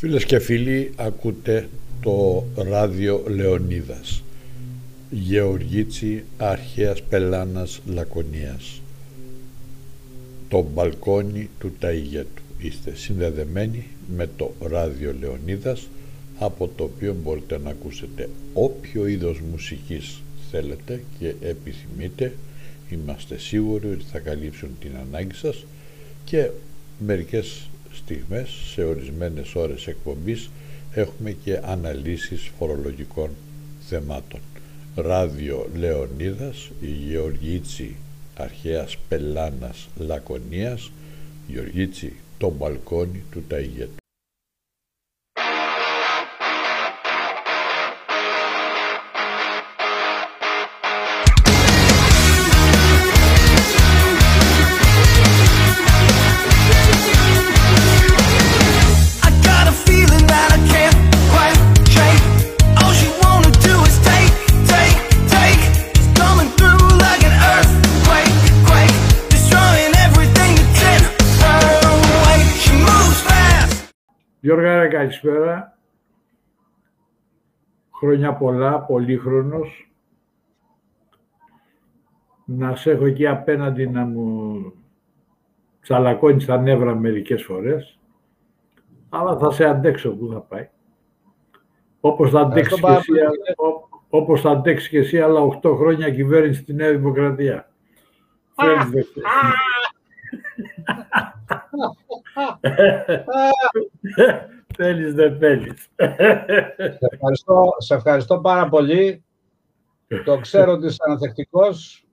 Φίλες και φίλοι, ακούτε το ράδιο Λεωνίδας. Γεωργίτσι Αρχαίας Πελάνας Λακωνίας. Το μπαλκόνι του Ταΐγετου. Είστε συνδεδεμένοι με το ράδιο Λεωνίδας από το οποίο μπορείτε να ακούσετε όποιο είδος μουσικής θέλετε και επιθυμείτε. Είμαστε σίγουροι ότι θα καλύψουν την ανάγκη σας και μερικές στιγμές, σε ορισμένες ώρες εκπομπής, έχουμε και αναλύσεις φορολογικών θεμάτων. Ράδιο Λεωνίδας, η Γεωργίτσι Αρχαίας Πελάνας Λακωνίας, Γεωργίτσι το μπαλκόνι του Ταϊγέτου. Καλησπέρα. Χρόνια πολλά, πολύχρονος. Να σε έχω εκεί απέναντι να μου τσαλακώνεις τα νεύρα μερικές φορές. Αλλά θα σε αντέξω που θα πάει. Όπως θα αντέξεις και, εσύ, όπως θα αντέξεις και εσύ άλλα 8 χρόνια κυβέρνηση στη Νέα Δημοκρατία. Θέλεις δεν θέλεις. Σε ευχαριστώ, σε ευχαριστώ πάρα πολύ. Το ξέρω ότι είσαι αναθεκτικός.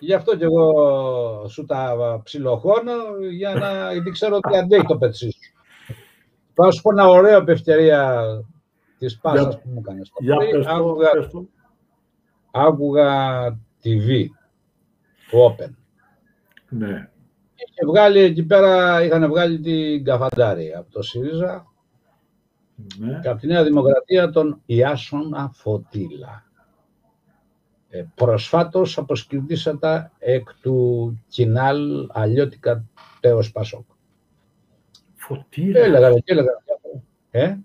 Γι' αυτό και εγώ σου τα ψιλοχώνω, για να γιατί ξέρω ότι αντέχει το πετσί σου. Θα σου πω ένα ωραίο ευκαιρία της πάσας που μου έκανες. Για πες άκουγα, άκουγα TV, Open. Ναι. Είχε βγάλει εκεί πέρα, είχαν βγάλει την Καφαντάρη από το ΣΥΡΙΖΑ ναι. και από τη Νέα Δημοκρατία τον Ιάσονα Φωτήλα. Ε, προσφάτως αποσκευδίσατα εκ του Κινάλ Αλλιώτικα Τέος Πασόκ. Φωτήλα. Έλεγα, και έλεγα. Ε;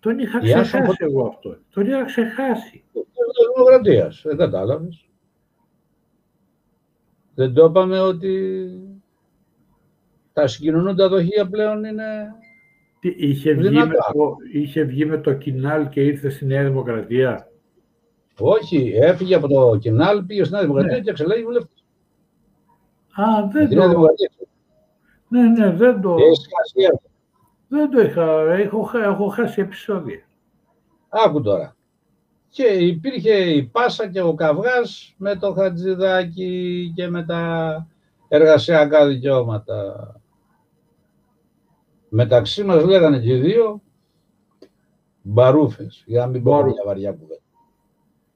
Τον είχα ξεχάσει εγώ αυτό. Τον είχα ξεχάσει. Της Δημοκρατίας, δεν κατάλαβες. Δεν το είπαμε ότι τα συγκοινωνούντα δοχεία πλέον είναι Τι, είχε, βγει με το, είχε βγει με το Κινάλ και ήρθε στη Νέα Δημοκρατία; Όχι, έφυγε από το Κινάλ, πήγε στη Νέα Δημοκρατία ναι. και εξελέγει βουλευτής. Α, δεν το... Ναι, ναι, δεν το... Δεν το είχα, έχω, έχω χάσει επεισόδια. Άκου τώρα. Και υπήρχε η Πάσα και ο Καυγάς με το Χατζηδάκι και με τα εργασιακά δικαιώματα. Μεταξύ μας λέγανε και οι δύο μπαρούφες, για να μην πω μια βαριά κουβέντα.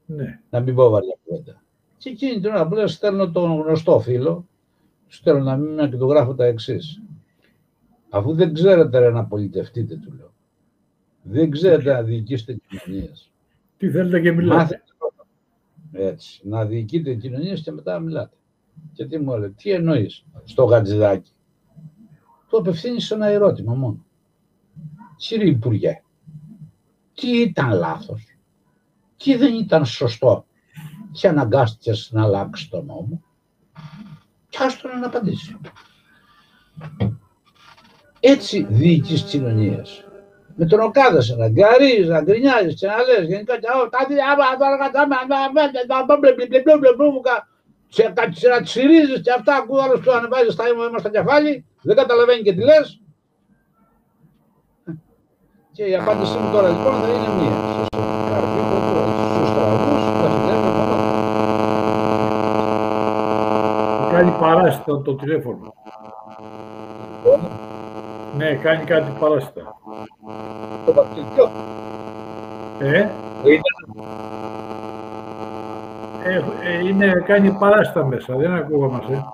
Ναι. Να μην πω βαριά κουβέντα. Και εκείνη την ώρα που στέλνω τον γνωστό φίλο, στέλνω να μην και του γράφω τα εξής. Αφού δεν ξέρετε ρε, να πολιτευτείτε, του λέω. Δεν ξέρετε να διοικήσετε κοινωνίες. Τι θέλετε και μιλάτε. Έτσι. Να διοικείτε κοινωνίες και μετά μιλάτε. Και τι μου λέει, τι εννοείς στο γατζιδάκι. Του απευθύνει ένα ερώτημα μόνο. Κύριε Υπουργέ, τι ήταν λάθος, τι δεν ήταν σωστό και αναγκάστηκε να αλλάξει τον νόμο και άστο να απαντήσει. Έτσι διοικείς κοινωνίες. Με τον Οκάδα να γκαρίζει, να γκρινιάζει και να λες γενικά και και τα τσιρίζεις και αυτά ακούω άλλος το ανεβάζεις τα αίμα στο κεφάλι, δεν καταλαβαίνει και τι λες. Και η απάντησή μου τώρα λοιπόν θα είναι μία. Στους τραγούς, Κάνει παράστατο το τηλέφωνο. Ναι, κάνει κάτι παράστατο. Το παπτυρκιό. Ε; Ε, ε, είναι, κάνει παράστα μέσα, δεν ακούγόμαστε.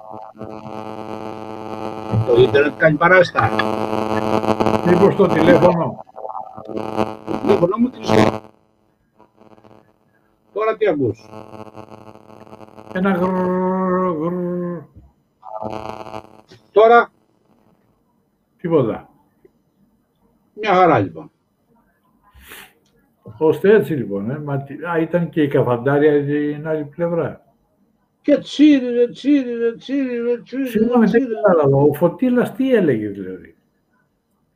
Το ίντερνετ κάνει παράστα. Μήπως το τηλέφωνο. Το τηλέφωνο μου κλειστό. Τώρα τι ακούς; Ένα γρρρρ, Τώρα; Τίποτα. Μια χαρά λοιπόν. Ώστε έτσι λοιπόν. Ε. Μα, α, ήταν και η καφαντάρια την άλλη πλευρά. Και τσίριρε, τσίριρε, τσίριρε, τσίριρε. Συγγνώμη, δεν κατάλαβα. Ο Φωτήλας τι έλεγε δηλαδή;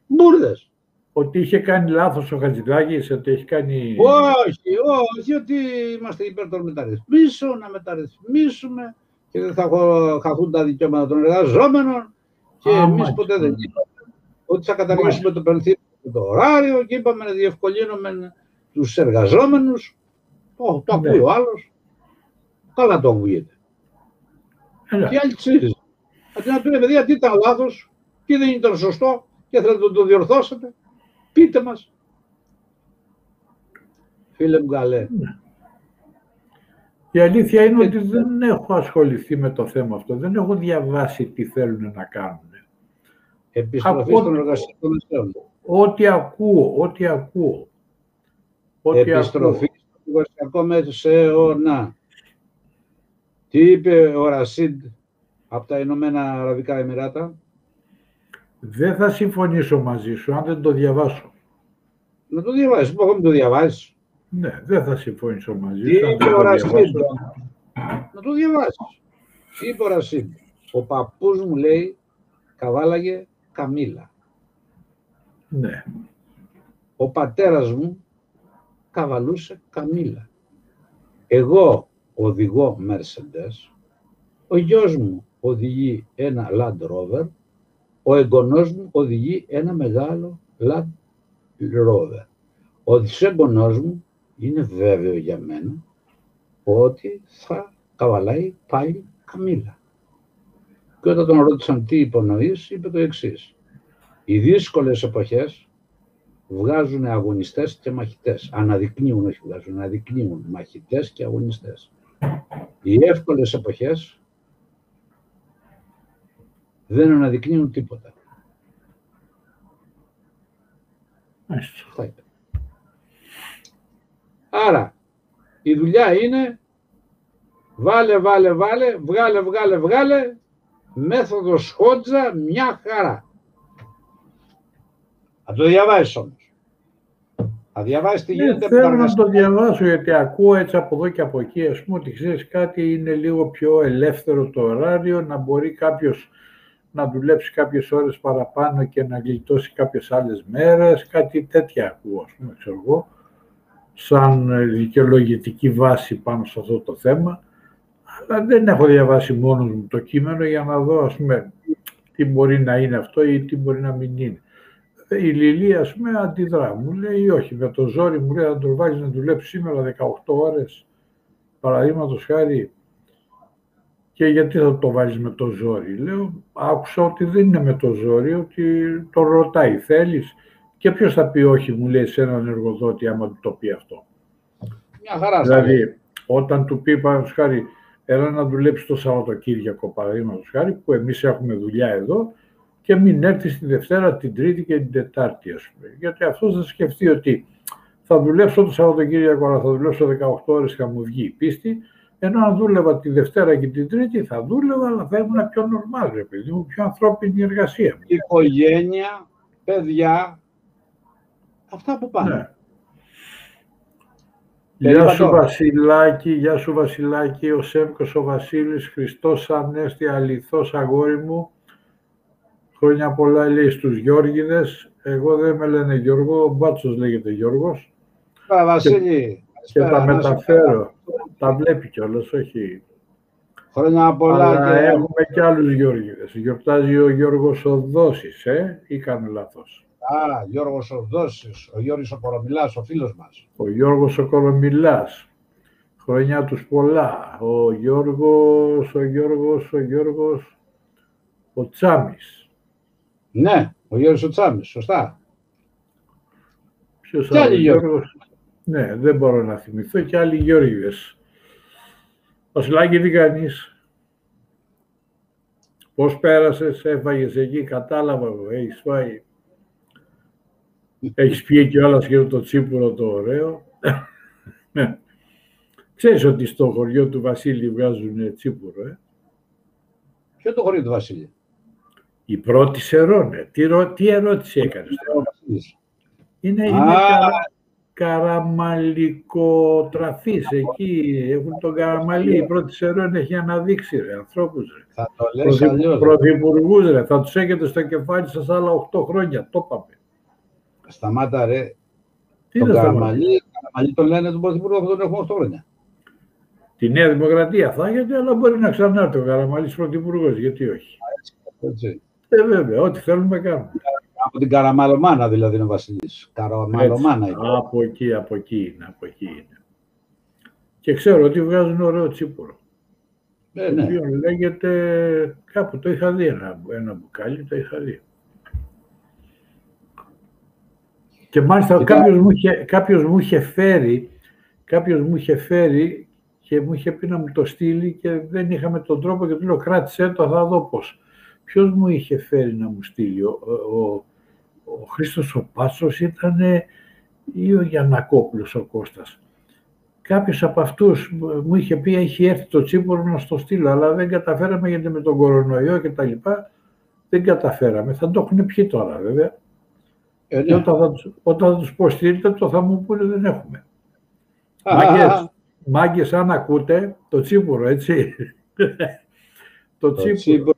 Μπούρδες. Ότι είχε κάνει λάθος ο Χατζηδάκης, ότι έχει κάνει... Όχι, όχι, ότι είμαστε υπέρ των μεταρρυθμίσεων, να μεταρρυθμίσουμε και δεν θα χαθούν τα δικαιώματα των εργαζόμενων και Α, εμείς μάλιστα. ποτέ δεν είπαμε ότι θα καταργήσουμε το πενθήριο και το ωράριο και είπαμε να διευκολύνουμε τους εργαζόμενους. Το, το Ναι. ακούει ο άλλος. Καλά το ακούγεται. Έλα. Και οι άλλοι τσίριζαν. Αντί να πούνε, παιδιά, τι ήταν λάθος, τι δεν ήταν σωστό και θέλετε να το διορθώσετε, πείτε μας. Φίλε μου καλέ, Η αλήθεια είναι ότι δεν έχω ασχοληθεί με το θέμα αυτό. Δεν έχω διαβάσει τι θέλουν να κάνουν. επιστροφή Από- των εργασιακών μεσαίων. Ό,τι ακούω, ό,τι ακούω. Ό,τι Επιστροφή ακούω. στον εργασιακό μεσαίωνα. Τι είπε ο Ρασίντ από τα Ηνωμένα Αραβικά Εμμυράτα; Δεν θα συμφωνήσω μαζί σου αν δεν το διαβάσω. Να το διαβάσεις, μπορεί να μην το διαβάσεις; Ναι, δεν θα συμφωνήσω μαζί Τι σου αν είπε δεν ο το Ρασίντ; διαβάσω. Να το διαβάσεις. Τι είπε ο Ρασίντ; Ο παππούς μου λέει καβάλαγε καμήλα. Ναι, Ο πατέρας μου καβαλούσε καμήλα. Εγώ οδηγώ Mercedes, ο γιος μου οδηγεί ένα Land Rover, ο εγγονός μου οδηγεί ένα μεγάλο Land Rover. Ο δυσέγγονός μου είναι βέβαιο για μένα ότι θα καβαλάει πάλι καμήλα. Και όταν τον ρώτησαν τι υπονοείς, είπε το εξής. Οι δύσκολες εποχές βγάζουν αγωνιστές και μαχητές. Αναδεικνύουν, όχι βγάζουν, αναδεικνύουν μαχητές και αγωνιστές. Οι εύκολες εποχές δεν αναδεικνύουν τίποτα. μάλιστα. Αυτά είπε. Άρα, η δουλειά είναι βάλε, βάλε, βάλε, βγάλε, βγάλε, βγάλε, μέθοδος Χότζα, μια χαρά. Θα το διαβάσεις όμως. Θα διαβάσεις τι Δεν γίνεται με τα θέλω να το εργαστήρια. διαβάσω γιατί ακούω έτσι από εδώ και από εκεί ας πούμε ότι ξέρεις κάτι είναι λίγο πιο ελεύθερο το ωράριο να μπορεί κάποιος να δουλέψει κάποιες ώρες παραπάνω και να γλιτώσει κάποιες άλλες μέρες, κάτι τέτοια ακούω ας πούμε ξέρω εγώ σαν ε, δικαιολογητική βάση πάνω σε αυτό το θέμα αλλά δεν έχω διαβάσει μόνος μου το κείμενο για να δω ας πούμε τι μπορεί να είναι αυτό ή τι μπορεί να μην είναι. Η Λιλία, ας πούμε, αντιδρά. Μου λέει όχι, με το ζόρι μου λέει, αν τον βάλεις να δουλέψεις σήμερα 18 ώρες, παραδείγματος χάρη, και γιατί θα το βάλεις με το ζόρι. Λέω, άκουσα ότι δεν είναι με το ζόρι, ότι τον ρωτάει, θέλεις. Και ποιος θα πει όχι, μου λέει, σε έναν εργοδότη, άμα του το πει αυτό. Μια χαρά θα λέει. Δηλαδή, όταν του πει, παραδείγματος χάρη, έλα να δουλέψεις το Σαββατοκύριακο, παραδείγματος χάρη, που εμείς έχουμε δουλειά εδώ, και μην έρθει τη Δευτέρα, την Τρίτη και την Τετάρτη, ας πούμε. Γιατί αυτό θα σκεφτεί ότι θα δουλέψω το Σαββατοκύριακο, αλλά θα δουλέψω 18 ώρες και θα μου βγει η πίστη, ενώ αν δούλευα τη Δευτέρα και την Τρίτη θα δούλευα, αλλά θα ήμουν πιο νορμάλ, ρε παιδί μου, πιο ανθρώπινη εργασία μου. Οικογένεια, παιδιά, αυτά που πάνε. Ναι. Περίπατο. Γεια σου Βασιλάκη, γεια σου Βασιλάκη, ο Σέμκος ο Βασίλης, Χριστός Ανέστη, αληθώς αγόρι μου. Χρόνια πολλά λέει στους Γιώργιδες. Εγώ δεν με λένε Γιώργο, ο Μπάτσος λέγεται Γιώργος. Καλά, Βασίλη. Και καλησπέρα, τα να είσαι μεταφέρω. Τα βλέπει κιόλας, όχι. καλά. Χρόνια πολλά Αλλά και έχουμε κι άλλους Γιώργιδες. Γιορτάζει ο Γιώργος Οδόσης, ε, ή κάνω λάθος; Α, Γιώργος Οδόσης, ο Γιώργος ο Κορομιλάς, ο φίλος μας. Ο Γιώργος ο Κορομιλάς. Χρόνια τους πολλά. Ο Γιώργος, ο Γιώργος, ο Γιώργος, ο Τσάμις. Ναι, ο Γιώργος ο Τσάμις, σωστά. Ποιος Κι άλλοι άλλος, Γιώργοι. Γιώργος; Ναι, δεν μπορώ να θυμηθώ και άλλοι Γιώργιδες. Βασιλάκη, τι κάνεις; Πώς πέρασες, έφαγες εκεί, κατάλαβα εγώ, έχεις φάει. Έχεις πιει κιόλας και το τσίπουρο το ωραίο. Ναι. Ξέρεις ότι στο χωριό του Βασίλη βγάζουν τσίπουρο, ε; Ποιο το χωρίο του Βασίλη; Η πρώτη σε ρώνε. Τι, ρω- τι ερώτηση έκανες. Ο Βασίλης. Είναι, Α, είναι, καλά, καραμαλικοτραφής εκεί. Έχουν τον καραμαλί. Η πρώτη σερών έχει αναδείξει ρε, ανθρώπους. Ρε. Θα το λες αλλιώς. Πρωθυπουργούς ρε. Θα τους έχετε στο κεφάλι σας άλλα 8 χρόνια. Το είπαμε. Σταμάτα ρε. Τι τον είναι αυτό, Καραμαλή, Καραμαλή τον λένε τον Πρωθυπουργό που τον έχουμε 8 χρόνια. Τη Νέα Δημοκρατία θα έχετε, αλλά μπορεί να ξανάρθει ο Καραμαλής πρωθυπουργός. Γιατί όχι; Έτσι. Ε, βέβαια, ό,τι θέλουμε κάνουμε. Από την Καραμαλωμάνα δηλαδή είναι ο Βασιλής. Καραμαλωμάνα Έτσι. είναι. Από εκεί, από εκεί είναι, από εκεί είναι. Και ξέρω ότι βγάζουν ωραίο τσίπουρο. Ε, Το ναι. οποίο λέγεται, κάπου το είχα δει ένα, ένα μπουκάλι, το είχα δει. Και μάλιστα Κοιτά- κάποιος μου, είχε, κάποιος μου είχε φέρει, κάποιος μου είχε φέρει και μου είχε πει να μου το στείλει και δεν είχαμε τον τρόπο και του λέω κράτησέ το, θα δω πώς. Ποιος μου είχε φέρει να μου στείλει, ο, ο, ο Χρήστος ο Πάτσος ήταν ή ο Γιαννακόπουλος ο Κώστας. Κάποιος από αυτούς μου είχε πει έχει έρθει το τσίπουρο να στο στείλω, αλλά δεν καταφέραμε γιατί με τον κορονοϊό και τα λοιπά δεν καταφέραμε. Θα το έχουν πιει τώρα βέβαια. Ε, Και ναι. όταν θα, τους- όταν θα τους πω στείλτε το θα μου πούνε δεν έχουμε. Α, Μάγκες, α, α. μάγκες αν ακούτε το τσίπουρο έτσι. το Το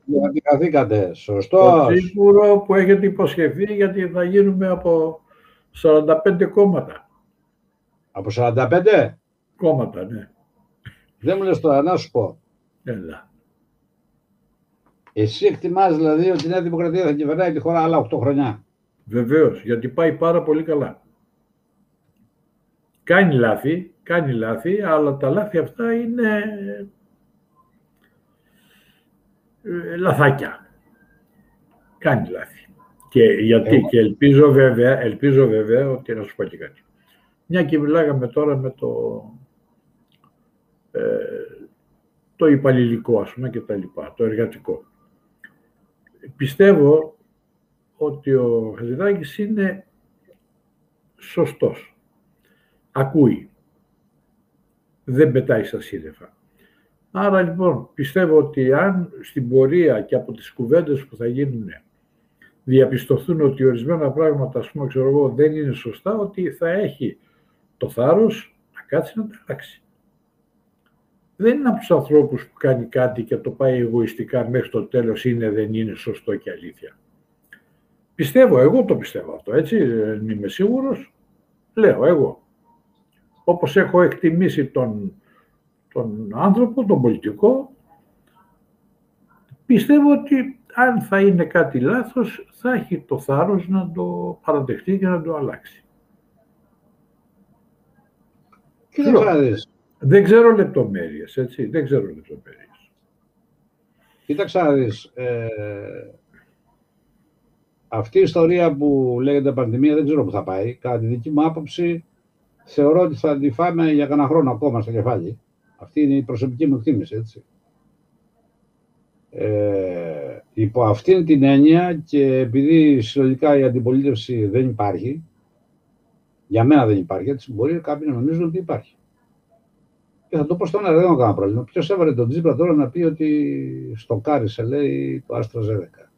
τσίπουρο. τσίπουρο γιατί καθήκατε. Το Σωστός. τσίπουρο που έχετε υποσχεθεί γιατί θα γίνουμε από 45 κόμματα. Από 45. Κόμματα, ναι. Δεν μου λες τώρα να σου πω. Έλα. Εσύ εκτιμάς δηλαδή ότι η Νέα Δημοκρατία θα κυβερνάει τη χώρα άλλα 8 χρονιά. Βεβαίως, γιατί πάει πάρα πολύ καλά. Κάνει λάθη, κάνει λάθη, αλλά τα λάθη αυτά είναι ε, λαθάκια. Κάνει λάθη. Και γιατί, Εγώ- και ελπίζω βέβαια, ελπίζω βέβαια ότι να σου πω και κάτι. Μια και μιλάγαμε τώρα με το, ε, το υπαλληλικό, ας πούμε, και τα λοιπά, το εργατικό. Πιστεύω ότι ο Χατζηδάκης είναι σωστός. Ακούει. Δεν πετάει στα σύννεφα. Άρα λοιπόν πιστεύω ότι αν στην πορεία και από τις κουβέντες που θα γίνουν διαπιστωθούν ότι ορισμένα πράγματα, ας πούμε, ξέρω εγώ, δεν είναι σωστά, ότι θα έχει το θάρρος να κάτσει να τα αλλάξει. Δεν είναι από τους ανθρώπους που κάνει κάτι και το πάει εγωιστικά μέχρι το τέλος είναι, δεν είναι σωστό και αλήθεια. Πιστεύω, εγώ το πιστεύω αυτό, έτσι, δεν είμαι σίγουρος, λέω εγώ. Όπως έχω εκτιμήσει τον, τον άνθρωπο, τον πολιτικό, πιστεύω ότι αν θα είναι κάτι λάθος, θα έχει το θάρρος να το παραδεχτεί και να το αλλάξει. Κοίταξε να δεις. Δεν ξέρω λεπτομέρειες, έτσι, δεν ξέρω λεπτομέρειες. Κοίταξε να δεις. Ε, αυτή η ιστορία που λέγεται πανδημία δεν ξέρω που θα πάει. Κατά τη δική μου άποψη θεωρώ ότι θα τη φάμε για κανένα χρόνο ακόμα στο κεφάλι. Αυτή είναι η προσωπική μου εκτίμηση, έτσι. Ε, υπό αυτήν την έννοια και επειδή συλλογικά η αντιπολίτευση δεν υπάρχει, για μένα δεν υπάρχει, έτσι μπορεί κάποιοι να νομίζουν ότι υπάρχει. Και θα το πω στον αέρα, δεν έχω κανένα πρόβλημα. Ποιος έβαλε τον Τζίπρα τώρα να πει ότι στο Κάρισε λέει το Άστρο Ζέδεκα.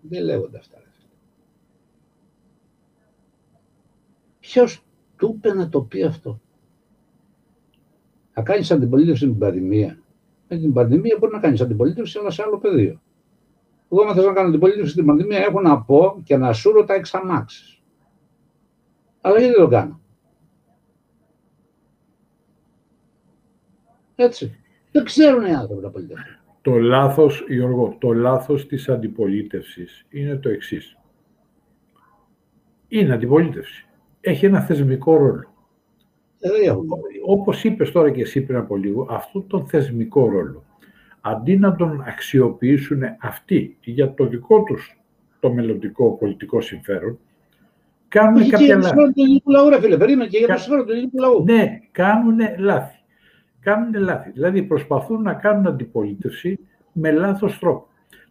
Δεν λέγονται αυτά. ρε φίλε. Ποιος του είπε να το πει αυτό; Θα κάνεις αντιπολίτευση με την πανδημία. Με την πανδημία μπορεί να κάνεις αντιπολίτευση, αλλά σε άλλο πεδίο. Εγώ, αν θες να κάνω αντιπολίτευση στην πανδημία, έχω να πω και να σούρω τα εξαμάξεις. Αλλά γιατί δεν το κάνω; Έτσι. Δεν ξέρουν οι άνθρωποι να πολιτεύουν. Το λάθος, Γιώργο, το λάθος της αντιπολίτευσης είναι το εξής. Είναι αντιπολίτευση. Έχει ένα θεσμικό ρόλο. Ε, δεν έχουν. Όπως είπες τώρα και εσύ πριν από λίγο, αυτό τον θεσμικό ρόλο, αντί να τον αξιοποιήσουν αυτοί για το δικό τους το μελλοντικό πολιτικό συμφέρον, κάνουν Όχι και κάποια για το λάθη. συμφέρον του ελληνικού λαού, ρε φίλε. Περίμενε και για το Κα- συμφέρον του ελληνικού λαού. Ναι, κάνουν λάθη. Κάνουν λάθη. Δηλαδή προσπαθούν να κάνουν αντιπολίτευση με λάθος τρόπο.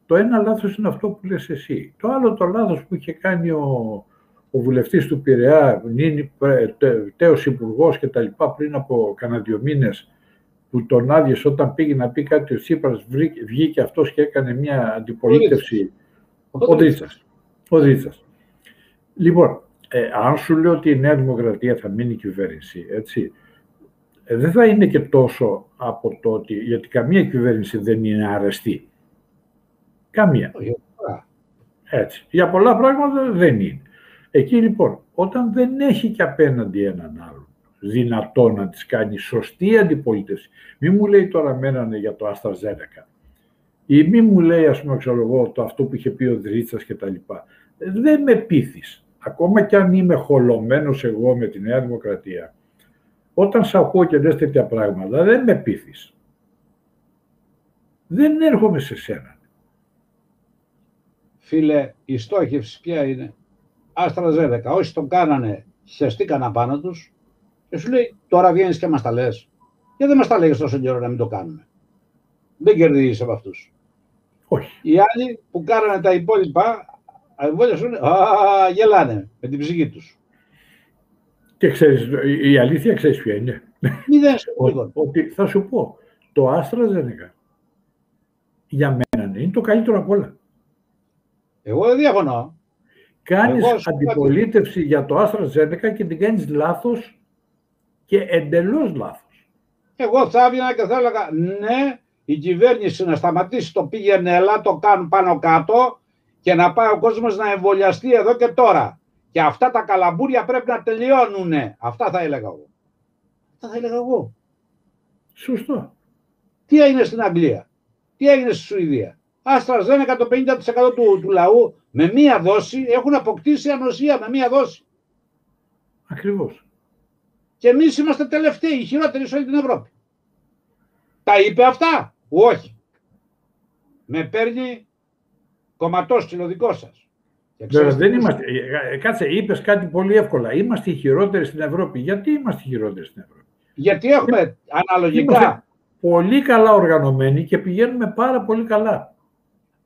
Το ένα λάθος είναι αυτό που λες εσύ. Το άλλο το λάθος που είχε κάνει ο, ο βουλευτής του Πειραιά, νυν, τε- τέος υπουργός και τα λοιπά πριν από κανένα δύο μήνες που τον άδειε όταν πήγε να πει κάτι ο Τσίπρας βρήκε- βγήκε αυτός και έκανε μια αντιπολίτευση. Ο Δρίτσας. Ο Δρίτσας. Λοιπόν, ε, αν σου λέω ότι η Νέα Δημοκρατία θα μείνει κυβέρνηση, έτσι, ε, δεν θα είναι και τόσο από το ότι, γιατί καμία κυβέρνηση δεν είναι αρεστή. Καμία. Έτσι. Για πολλά πράγματα δεν είναι. Εκεί λοιπόν, όταν δεν έχει και απέναντι έναν άλλον δυνατό να της κάνει σωστή αντιπολίτευση, μη μου λέει τώρα μένανε για το Άστρα Ζένεκα ή μη μου λέει ας πούμε ξέρω εγώ, το αυτό που είχε πει ο Δρίτσας και τα λοιπά. Δεν με πείθεις. Ακόμα κι αν είμαι χολωμένος εγώ με τη Νέα Δημοκρατία, όταν σε ακούω και λες τέτοια πράγματα, δεν με πείθεις. Δεν έρχομαι σε σένα. Φίλε, η στόχευση ποια είναι; Άστρα Ζέδεκα. Όσοι τον κάνανε, χεστήκαν απάνω τους και σου λέει τώρα βγαίνεις και μας τα λες. Και δεν μας τα λέγες τόσο καιρό να μην το κάνουμε. Δεν κερδίζεις από αυτούς. Όχι. Οι άλλοι που κάνανε τα υπόλοιπα, σου α, γελάνε με την ψυχή τους. Και ξέρεις, η αλήθεια ξέρεις ποια είναι. Μηδέν Ότι θα σου πω, το Άστρα Ζένεκα για μένα είναι το καλύτερο από όλα. Εγώ δεν διαφωνώ. Κάνεις Εγώ, αντιπολίτευση για το Άστρα Ζένεκα και την κάνεις λάθος και εντελώς λάθος. Εγώ θα έβγαινα και θα έλεγα ναι, η κυβέρνηση να σταματήσει το πήγαινε έλα, το κάνουν πάνω κάτω και να πάει ο κόσμος να εμβολιαστεί εδώ και τώρα. Και αυτά τα καλαμπούρια πρέπει να τελειώνουν. Αυτά θα έλεγα εγώ. Αυτά θα έλεγα εγώ. Σωστό. Τι έγινε στην Αγγλία; Τι έγινε στη Σουηδία; Αστραζένεκα το 50% του, του λαού με μία δόση έχουν αποκτήσει ανοσία με μία δόση. Ακριβώς. Και εμείς είμαστε τελευταίοι, οι χειρότεροι σε όλη την Ευρώπη. Τα είπε αυτά. Όχι; Με παίρνει κομματόσκυλο δικό σας. δεν είμαστε. Ε, ε, κάτσε, είπες κάτι πολύ εύκολα. Είμαστε οι χειρότεροι στην Ευρώπη. Γιατί είμαστε οι χειρότεροι στην Ευρώπη; Γιατί έχουμε αναλογικά. Είμαστε πολύ καλά οργανωμένοι και πηγαίνουμε πάρα πολύ καλά.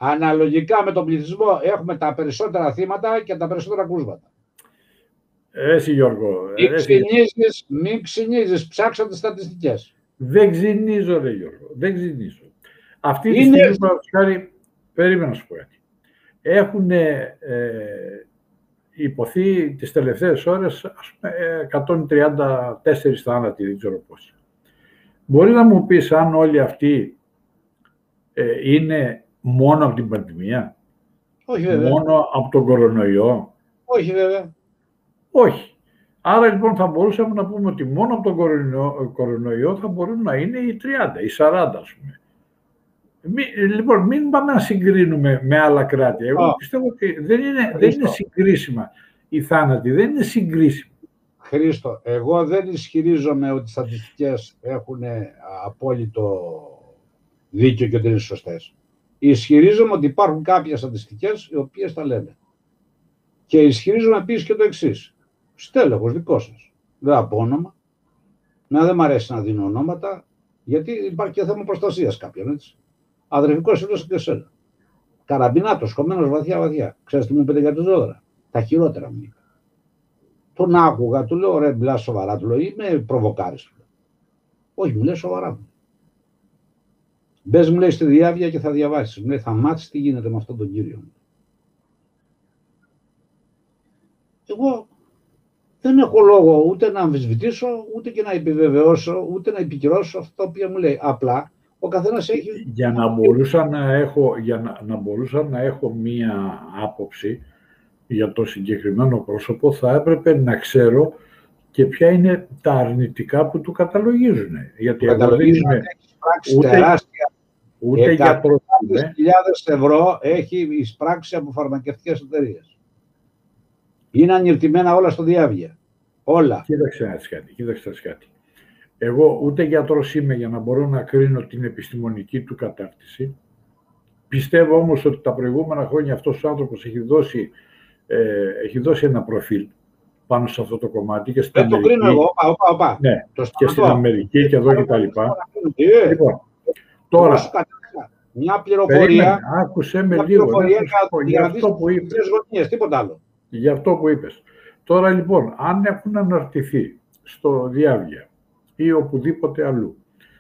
Αναλογικά με τον πληθυσμό έχουμε τα περισσότερα θύματα και τα περισσότερα κρούσματα. Εσύ Γιώργο. Μην ξυνίζεις, ψάξα τις στατιστικές. Δεν ξυνίζω ρε Γιώργο, δεν ξυνίζω. Αυτή τη Είναι... στιγμή, χάρη, περίμενα να σου πω κάτι. Έχουν ε, υποθεί τις τελευταίες ώρες ας πούμε, 134 θάνατοι, δεν ξέρω πόσοι. Μπορεί να μου πεις αν όλοι αυτοί ε, είναι μόνο από την πανδημία. Όχι βέβαια. Μόνο από τον κορονοϊό. Όχι βέβαια. Όχι. Άρα λοιπόν θα μπορούσαμε να πούμε ότι μόνο από τον κορονοϊό, κορονοϊό θα μπορούν να είναι οι 30, οι 40 ας πούμε. λοιπόν, μην πάμε να συγκρίνουμε με άλλα κράτη. Εγώ πιστεύω ότι δεν είναι, δεν είναι συγκρίσιμα οι θάνατοι, δεν είναι συγκρίσιμα. Χρήστο, εγώ δεν ισχυρίζομαι ότι οι στατιστικές έχουν απόλυτο δίκιο και ότι είναι σωστές. Ισχυρίζομαι ότι υπάρχουν κάποιες στατιστικές οι οποίες τα λένε. Και ισχυρίζομαι επίση και το εξής. Στέλεχος δικός σας. Δεν θα πω όνομα. Να δεν μ' αρέσει να δίνω ονόματα, γιατί υπάρχει και θέμα προστασίας κάποιον, έτσι. Αδερφικός φίλο και εσένα. Καραμπινάτος, χωμένος βαθιά-βαθιά. Ξέρετε τι μου είπε για τους Ζόδρα. Τα χειρότερα μου είπε. Τον άκουγα, του λέω ρε, μπλά σοβαρά, του λέω είμαι προβοκάρη. Όχι, μου λέει σοβαρά. Μπες μου λέει στη διάβια και θα διαβάσεις. Μου λέει θα μάθεις τι γίνεται με αυτόν τον κύριο. Εγώ δεν έχω λόγο ούτε να αμφισβητήσω, ούτε και να επιβεβαιώσω, ούτε να επικυρώσω αυτό που μου λέει. Απλά ο καθένας έχει. Για να μπορούσα να έχω, για να, να μπορούσα να έχω μία άποψη για το συγκεκριμένο πρόσωπο, θα έπρεπε να ξέρω και ποια είναι τα αρνητικά που του καταλογίζουν. Γιατί καταλογίζουν ούτε, τεράστια. Ούτε για χιλιάδες ευρώ έχει εισπράξει από φαρμακευτικές εταιρείες. Είναι ανιρτημένα όλα στο διάβια. Όλα. Κοίταξε να κάτι. Κοίταξε κάτι. Εγώ ούτε γιατρό είμαι για να μπορώ να κρίνω την επιστημονική του κατάρτιση. Πιστεύω όμως ότι τα προηγούμενα χρόνια αυτός ο άνθρωπος έχει δώσει, ε, έχει δώσει ένα προφίλ πάνω σε αυτό το κομμάτι και στην Δεν το κρίνω εγώ, οπα, οπα. Ναι, το και στην Αμερική και εδώ και τα λοιπά. Λοιπόν, τώρα, μια πληροφορία. Περίμενε, άκουσε με λίγο. Για αυτό που είπες. τίποτα άλλο για αυτό που είπες. Τώρα λοιπόν, αν έχουν αναρτηθεί στο διάβια ή οπουδήποτε αλλού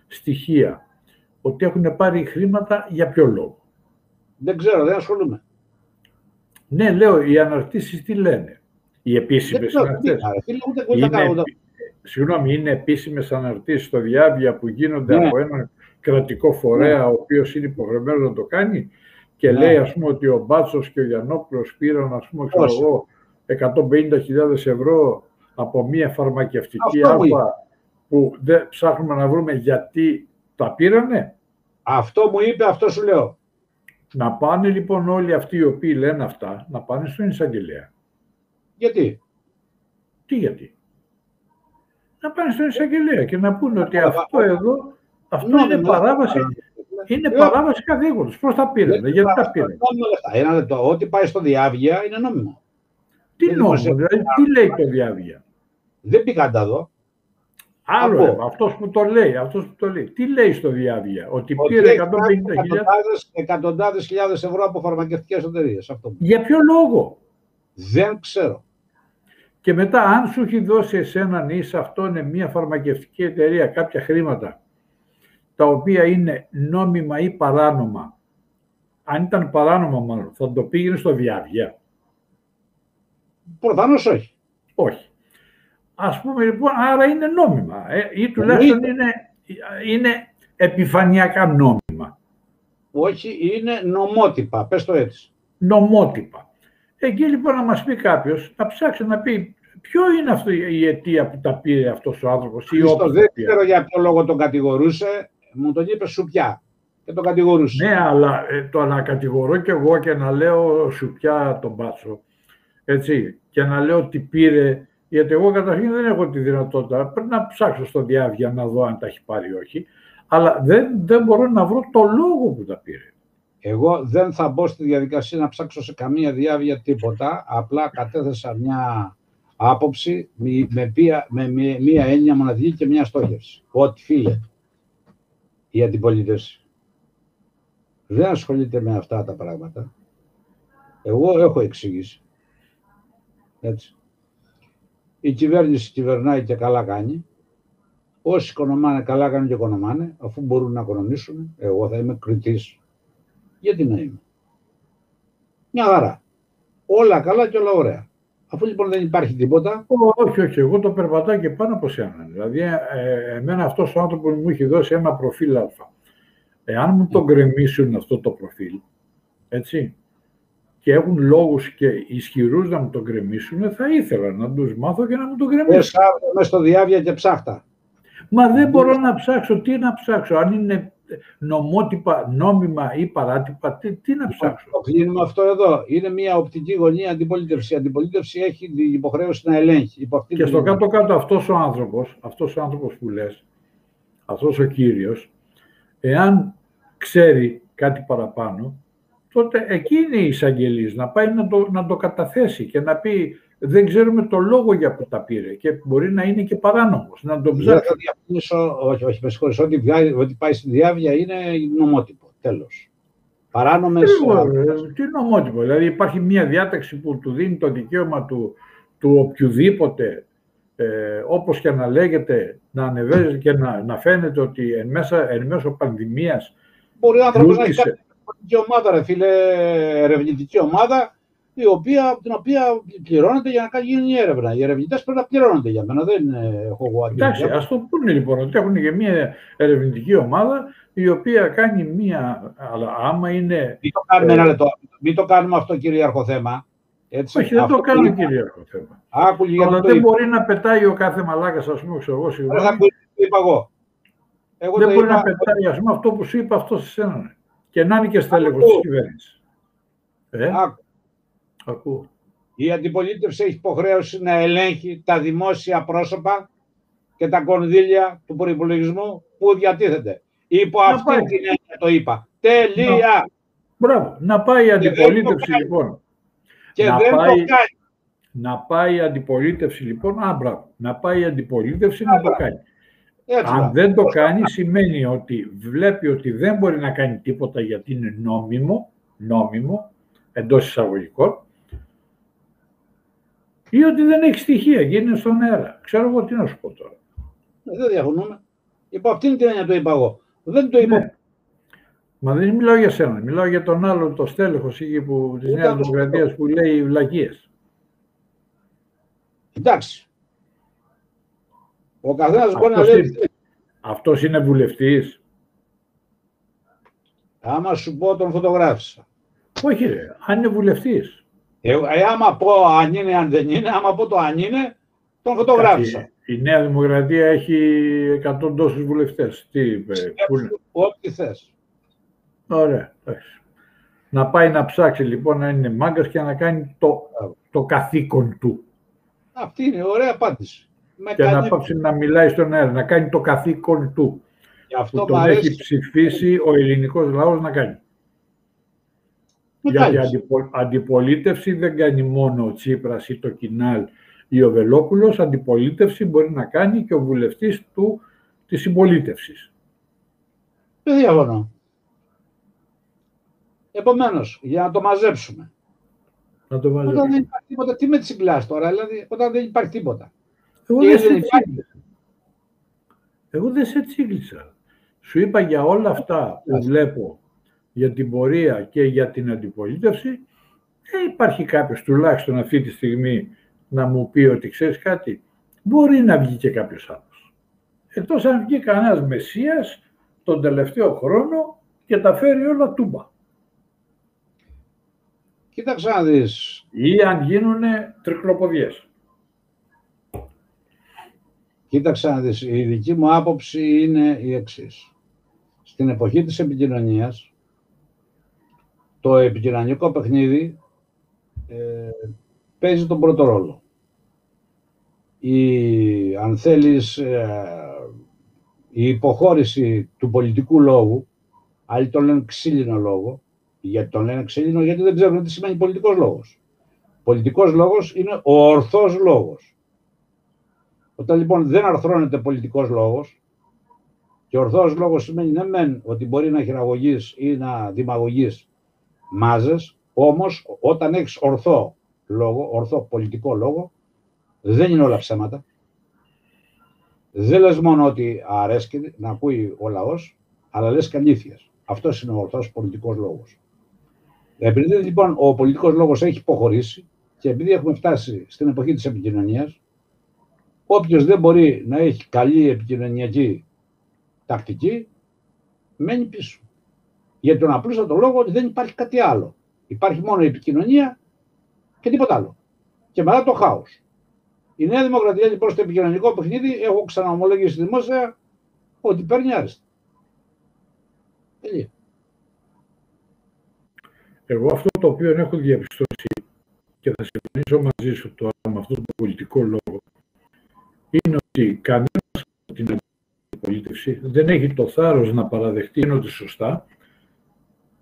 στοιχεία ότι έχουν πάρει χρήματα, για ποιο λόγο; Δεν ξέρω, δεν ασχολούμαι. Ναι, λέω, οι αναρτήσεις τι λένε; Οι επίσημες είναι αυτέ. Είναι, συγγνώμη, είναι επίσημες αναρτήσεις στο διάβια που γίνονται ναι. από έναν κρατικό φορέα, ναι. ο οποίος είναι υποχρεωμένος να το κάνει και ναι. λέει, ας πούμε, ότι ο Μπάτσος και ο Γιαννόπουλος πήραν, ας πούμε, ξέρω εγώ, 150.000 ευρώ από μια φαρμακευτική άλφα που δεν ψάχνουμε να βρούμε γιατί τα πήρανε. Αυτό μου είπε, αυτό σου λέω. Να πάνε λοιπόν όλοι αυτοί οι οποίοι λένε αυτά, να πάνε στον εισαγγελέα. Γιατί; Τι γιατί; Να πάνε στον εισαγγελέα και να πούνε ότι αυτό εδώ, αυτό είναι παράβαση, είναι παράβαση καθήκοντος. Πώς τα πήρανε, γιατί τα πήρανε. Ένα λεπτό, ό,τι πάει στο διάβια είναι νόμιμο. Τι νόμιμο, δηλαδή τι λέει το διάβια. Δεν πήγαν τα δω. Άλλο αυτό αυτός που το λέει, αυτός που το λέει. Τι λέει στο διάβια, ότι, ότι πήρε 150.000... Εκατοντάδες χιλιάδες ευρώ από φαρμακευτικές εταιρείες. Για ποιο λόγο; Δεν ξέρω. Και μετά, αν σου έχει δώσει εσέναν ή σε αυτόν μια φαρμακευτική εταιρεία κάποια χρήματα, τα οποία είναι νόμιμα ή παράνομα, αν ήταν παράνομα μάλλον, θα το πήγαινε στο διάβια. Προφανώς όχι. Όχι. Ας πούμε λοιπόν, άρα είναι νόμιμα ε, ή τουλάχιστον είναι, είναι επιφανειακά νόμιμα. Όχι, είναι νομότυπα, πες το έτσι. Νομότυπα. Εκεί λοιπόν να μας πει κάποιος, να ψάξει να πει ποιο είναι αυτή η αιτία που τα πήρε αυτός ο άνθρωπος ή όποιον. Δεν ξέρω για ποιο λόγο τον κατηγορούσε, μου τον είπε σουπιά και τον κατηγορούσε. Ναι, αλλά ε, το να κατηγορώ κι εγώ και να λέω σουπιά τον μπάτσο, έτσι, και να λέω ότι πήρε γιατί εγώ καταρχήν δεν έχω τη δυνατότητα. Πρέπει να ψάξω στο διάβια να δω αν τα έχει πάρει ή όχι. Αλλά δεν, δεν μπορώ να βρω το λόγο που τα πήρε. Εγώ δεν θα μπω στη διαδικασία να ψάξω σε καμία διάβια τίποτα. Απλά κατέθεσα μια άποψη με, με μία έννοια μοναδική και μια στόχευση. Ότι φίλε, η αντιπολίτευση δεν ασχολείται με αυτά τα πράγματα. Εγώ έχω εξήγηση. Έτσι. Η κυβέρνηση κυβερνάει και καλά κάνει. Όσοι οικονομάνε, καλά κάνουν και οικονομάνε, αφού μπορούν να οικονομήσουν. Εγώ θα είμαι κριτής. Γιατί να είμαι. Μια χαρά. Όλα καλά και όλα ωραία. Αφού λοιπόν δεν υπάρχει τίποτα. Όχι, όχι. Εγώ το περπατάω και πάνω από σένα. Δηλαδή, ε, εμένα αυτός ο άνθρωπος μου έχει δώσει ένα προφίλ Α. Εάν μου τον γκρεμίσουν αυτό το προφίλ, έτσι, και έχουν λόγους και ισχυρούς να μου τον γκρεμίσουν, θα ήθελα να τους μάθω και να μου τον γκρεμίσουν. μες στο διάβια και ψάχτα. Μα δεν μπορώ να ψάξω. Τι να ψάξω, αν είναι νομότυπα, νόμιμα ή παράτυπα, τι, τι να ψάξω. Το κλείνουμε αυτό εδώ. Είναι μια οπτική γωνία αντιπολίτευση. Η αντιπολίτευση έχει την υποχρέωση να ελέγχει. και στο κάτω-κάτω αυτός ο άνθρωπος, αυτός ο άνθρωπος που λες, αυτός ο κύριος, εάν ξέρει κάτι παραπάνω, τότε εκεί είναι η εισαγγελής, να πάει να το, να το καταθέσει και να πει δεν ξέρουμε το λόγο για που τα πήρε και μπορεί να είναι και παράνομος, να τον ψάξει. Δεν διαφωνήσω, όχι, όχι, με συγχωρείς, ό,τι, ό,τι πάει στη διάβια είναι νομότυπο, τέλος. Παράνομες... Τι, τι νομότυπο, δηλαδή υπάρχει μια διάταξη που του δίνει το δικαίωμα του, του οποιοδήποτε, ε, όπως και να λέγεται, να ανεβαίνει και να, να φαίνεται ότι εν, μέσα, εν μέσω πανδημίας Μπορεί ο άνθρωπος να έχει ερευνητική ομάδα, ρε φίλε, ερευνητική ομάδα, η οποία, την οποία πληρώνεται για να κάνει γίνει η έρευνα. Οι ερευνητές πρέπει να πληρώνονται για μένα, δεν έχω εγώ αντίληψη. Εντάξει, ας το πούνε λοιπόν ότι έχουν και μια ερευνητική ομάδα η οποία κάνει μια. Αλλά άμα είναι. Μην το κάνουμε, ε, ένα λεπτό. Μην το κάνουμε αυτό κυρίαρχο θέμα. Έτσι, Όχι, δεν το κάνω κυρίαρχο θέμα. Άκουλη, Αλλά δεν μπορεί να πετάει ο κάθε μαλάκας, ας πούμε, ξέρω εγώ. Συγγνώμη. Δεν είπα εγώ. εγώ δεν μπορεί είπα... να πετάει, ας πούμε, αυτό που σου είπα αυτό σε σένα και να είναι και στέλεχος της κυβέρνησης. Ε; Ακούω. Η αντιπολίτευση έχει υποχρέωση να ελέγχει τα δημόσια πρόσωπα και τα κονδύλια του προπολογισμού που διατίθεται. Υπό να αυτή πάει. την έννοια το είπα. Τελεία. Να. Μπράβο. Να πάει η αντιπολίτευση λοιπόν. Και να δεν πάει, το κάνει. Να πάει η αντιπολίτευση λοιπόν. Α, μπράβο. Να πάει η αντιπολίτευση να το κάνει. Αν δεν το κάνει, σημαίνει ότι βλέπει ότι δεν μπορεί να κάνει τίποτα γιατί είναι νόμιμο, νόμιμο, εντός εισαγωγικών, ή ότι δεν έχει στοιχεία και είναι στον αέρα. Ξέρω εγώ τι να σου πω τώρα. Ε, δεν διαφωνούμε. Υπό αυτήν την έννοια το είπα εγώ. Δεν το είπα. Ναι. Μα δεν μιλάω για σένα. Μιλάω για τον άλλο, το στέλεχος της Νέας Δημοκρατίας που λέει βλακίες. Εντάξει. Ο καθένας μπορεί να Αυτός λέει... είναι- Αυτός είναι βουλευτής. Άμα σου πω τον φωτογράφησα. Όχι ρε, αν είναι βουλευτής. Ε, ε, άμα πω αν είναι, αν δεν είναι, άμα πω το αν είναι, τον φωτογράφησα. Η Νέα Δημοκρατία έχει 100 τόσους βουλευτές. Τι είπε, πού είναι; Ό,τι θες. Ωραία, εντάξει. Να πάει να ψάξει λοιπόν να είναι μάγκας και να κάνει το, το καθήκον του. Αυτή είναι η ωραία απάντηση. Με Και να κάνει... πάψει να μιλάει στον αέρα, να κάνει το καθήκον του. Γι' αυτό Που μ' τον αρέσει. έχει ψηφίσει ο ελληνικός λαός να κάνει. Με Γιατί κάνεις. αντιπο- αντιπολίτευση δεν κάνει μόνο ο Τσίπρας ή το Κινάλ ή ο Βελόπουλος, αντιπολίτευση μπορεί να κάνει και ο βουλευτής του της συμπολίτευσης. Δεν διαφωνώ. Επομένως, για να το μαζέψουμε. Να το βάζω. Όταν δεν υπάρχει τίποτα, τι με τσιγκλάς τώρα, δηλαδή, όταν δεν υπάρχει τίποτα. Εγώ Και δεν δεν σε υπάρχει. τσίγκλισα. Εγώ δεν σε τσίγκλισα. Σου είπα για όλα αυτά που βλέπω για την πορεία και για την αντιπολίτευση, δεν υπάρχει κάποιος τουλάχιστον αυτή τη στιγμή να μου πει ότι ξέρεις κάτι, μπορεί να βγει και κάποιος άλλος. Εκτός αν βγει κανένας μεσίας τον τελευταίο χρόνο και τα φέρει όλα τούμπα. Κοίταξε να δεις. Ή αν γίνουν τρικλοποδιές. Κοίταξε να δεις. Η δική μου άποψη είναι η εξής. Στην εποχή της επικοινωνίας, το επικοινωνικό παιχνίδι ε, παίζει τον πρώτο ρόλο. Η, αν θέλεις, ε, η υποχώρηση του πολιτικού λόγου, άλλοι τον λένε ξύλινο λόγο, γιατί τον λένε ξύλινο, γιατί δεν ξέρουν τι σημαίνει πολιτικός λόγος. Πολιτικός λόγος είναι ο ορθός λόγος. Όταν λοιπόν δεν αρθρώνεται πολιτικός λόγος, και ορθός λόγος σημαίνει ναι μεν ότι μπορεί να χειραγωγείς ή να δημαγωγείς μάζες, όμως όταν έχεις ορθό λόγο, ορθό πολιτικό λόγο, δεν είναι όλα ψέματα. Δεν λες μόνο ότι αρέσκει να ακούει ο λαός, αλλά λες και αλήθειες. Αυτός είναι ο ορθός πολιτικός λόγος. Επειδή λοιπόν ο πολιτικός λόγος έχει υποχωρήσει και επειδή έχουμε φτάσει στην εποχή της επικοινωνίας, όποιος δεν μπορεί να έχει καλή επικοινωνιακή τακτική, μένει πίσω. Για τον απλούστατο λόγο ότι δεν υπάρχει κάτι άλλο. Υπάρχει μόνο η επικοινωνία και τίποτα άλλο. Και μετά το χάος. Η Νέα Δημοκρατία λοιπόν στο επικοινωνικό παιχνίδι, έχω ξαναομολογήσει δημόσια ότι παίρνει άριστα. Τελεία. Εγώ αυτό το οποίο έχω διαπιστώσει και θα συμφωνήσω μαζί σου τώρα με αυτόν τον πολιτικό λόγο είναι ότι κανένας από την αντιπολίτευση δεν έχει το θάρρος να παραδεχτεί γίνονται σωστά,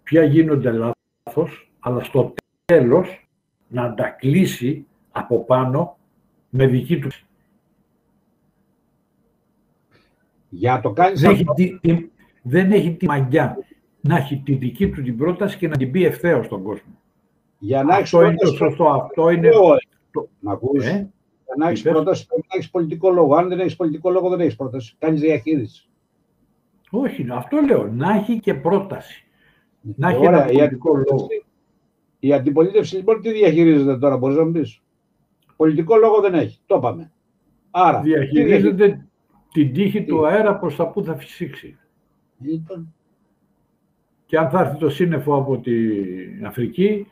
ποια γίνονται λάθος, αλλά στο τέλος να τα κλείσει από πάνω με δική τους. Για να το κάνεις Δεν έχει, αυτό, τη, τη- δεν έχει τη μαγιά να έχει τη δική του την πρόταση και να την πει ευθέως στον κόσμο. για να έχεις Αυτό είναι το πρόταση σωστό. Αυτό είναι. λόγο, το- Μ' ακούς; Ε, Για να έχεις είπες. πρόταση πρέπει να έχεις πολιτικό λόγο. Αν δεν έχεις πολιτικό λόγο δεν έχεις πρόταση. Κάνεις διαχείριση. όχι, αυτό λέω. Να έχει και πρόταση. Να έχει Ωραία, ένα η πολιτικό λόγο. αντιπολίτευση- Η αντιπολίτευση λοιπόν τι διαχειρίζεται τώρα, μπορείς να μου πεις. Πολιτικό λόγο δεν έχει. Το είπαμε. Άρα, τι διαχειρίζεται. Διαχειρίζεται την τύχη Τι; του αέρα προς τα που θα φυσήξει. Λοιπόν, Και αν θα έρθει το σύννεφο από την Αφρική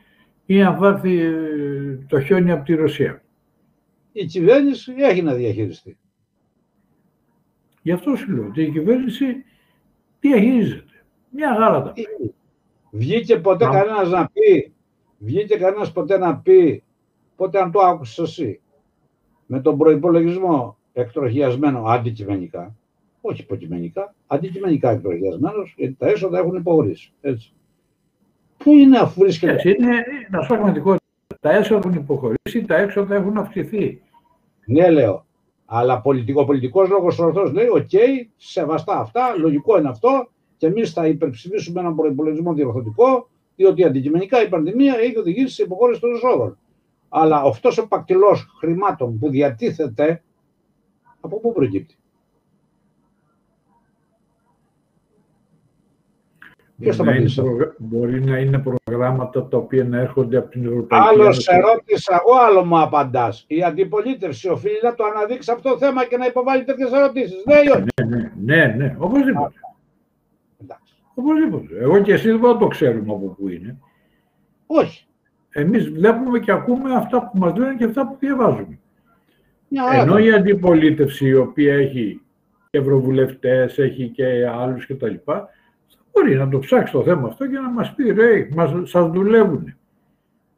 ή αν θα έρθει ε, το χιόνι από τη Ρωσία. η κυβέρνηση έχει να διαχειριστεί. Γι' αυτό σου λέω ότι η κυβέρνηση διαχειρίζεται. Μια γάρα τα πάει. Βγήκε ποτέ Να. κανένας να πει, βγήκε κανένας ποτέ να πει, πότε αν το άκουσες εσύ, με τον προϋπολογισμό εκτροχιασμένο αντικειμενικά, όχι υποκειμενικά, αντικειμενικά εκτροχιασμένος, γιατί τα έσοδα έχουν υποχωρήσει. Έτσι. Πού είναι αφού βρίσκεται. Έτσι είναι, να σου πω πραγματικότητα. Τα έσοδα έχουν υποχωρήσει, τα έξοδα έχουν αυξηθεί. Ναι, λέω. Αλλά πολιτικό, πολιτικός λόγος ορθός λέει, οκέι, σεβαστά αυτά, λογικό είναι αυτό και εμείς θα υπερψηφίσουμε έναν προϋπολογισμό διορθωτικό, διότι αντικειμενικά η πανδημία έχει οδηγήσει σε υποχώρηση των εσόδων. Αλλά αυτός ο πακτυλός χρημάτων που διατίθεται, από πού προκύπτει. Ποιος θα να είναι απαντήσει. προγρα- Μπορεί να είναι προγράμματα τα οποία να έρχονται από την Ευρωπαϊκή Άλλο Ένωση. σε ρώτησα εγώ, άλλο μου απαντά. Η αντιπολίτευση οφείλει να το αναδείξει αυτό το θέμα και να υποβάλει τέτοιε ερωτήσει. Ναι ή όχι. Ναι, ναι, ναι, ναι, οπωσδήποτε. Εντάξει. οπωσδήποτε. Εγώ και εσύ δεν το ξέρουμε από πού είναι. Όχι. Εμείς βλέπουμε και ακούμε αυτά που μας λένε και αυτά που διαβάζουμε. Μια χαρά. Ενώ η αντιπολίτευση η οποία έχει και ευρωβουλευτές, έχει και άλλους και τα λοιπά, μπορεί να το ψάξει το θέμα αυτό και να μας πει ρε, μας, σας δουλεύουν.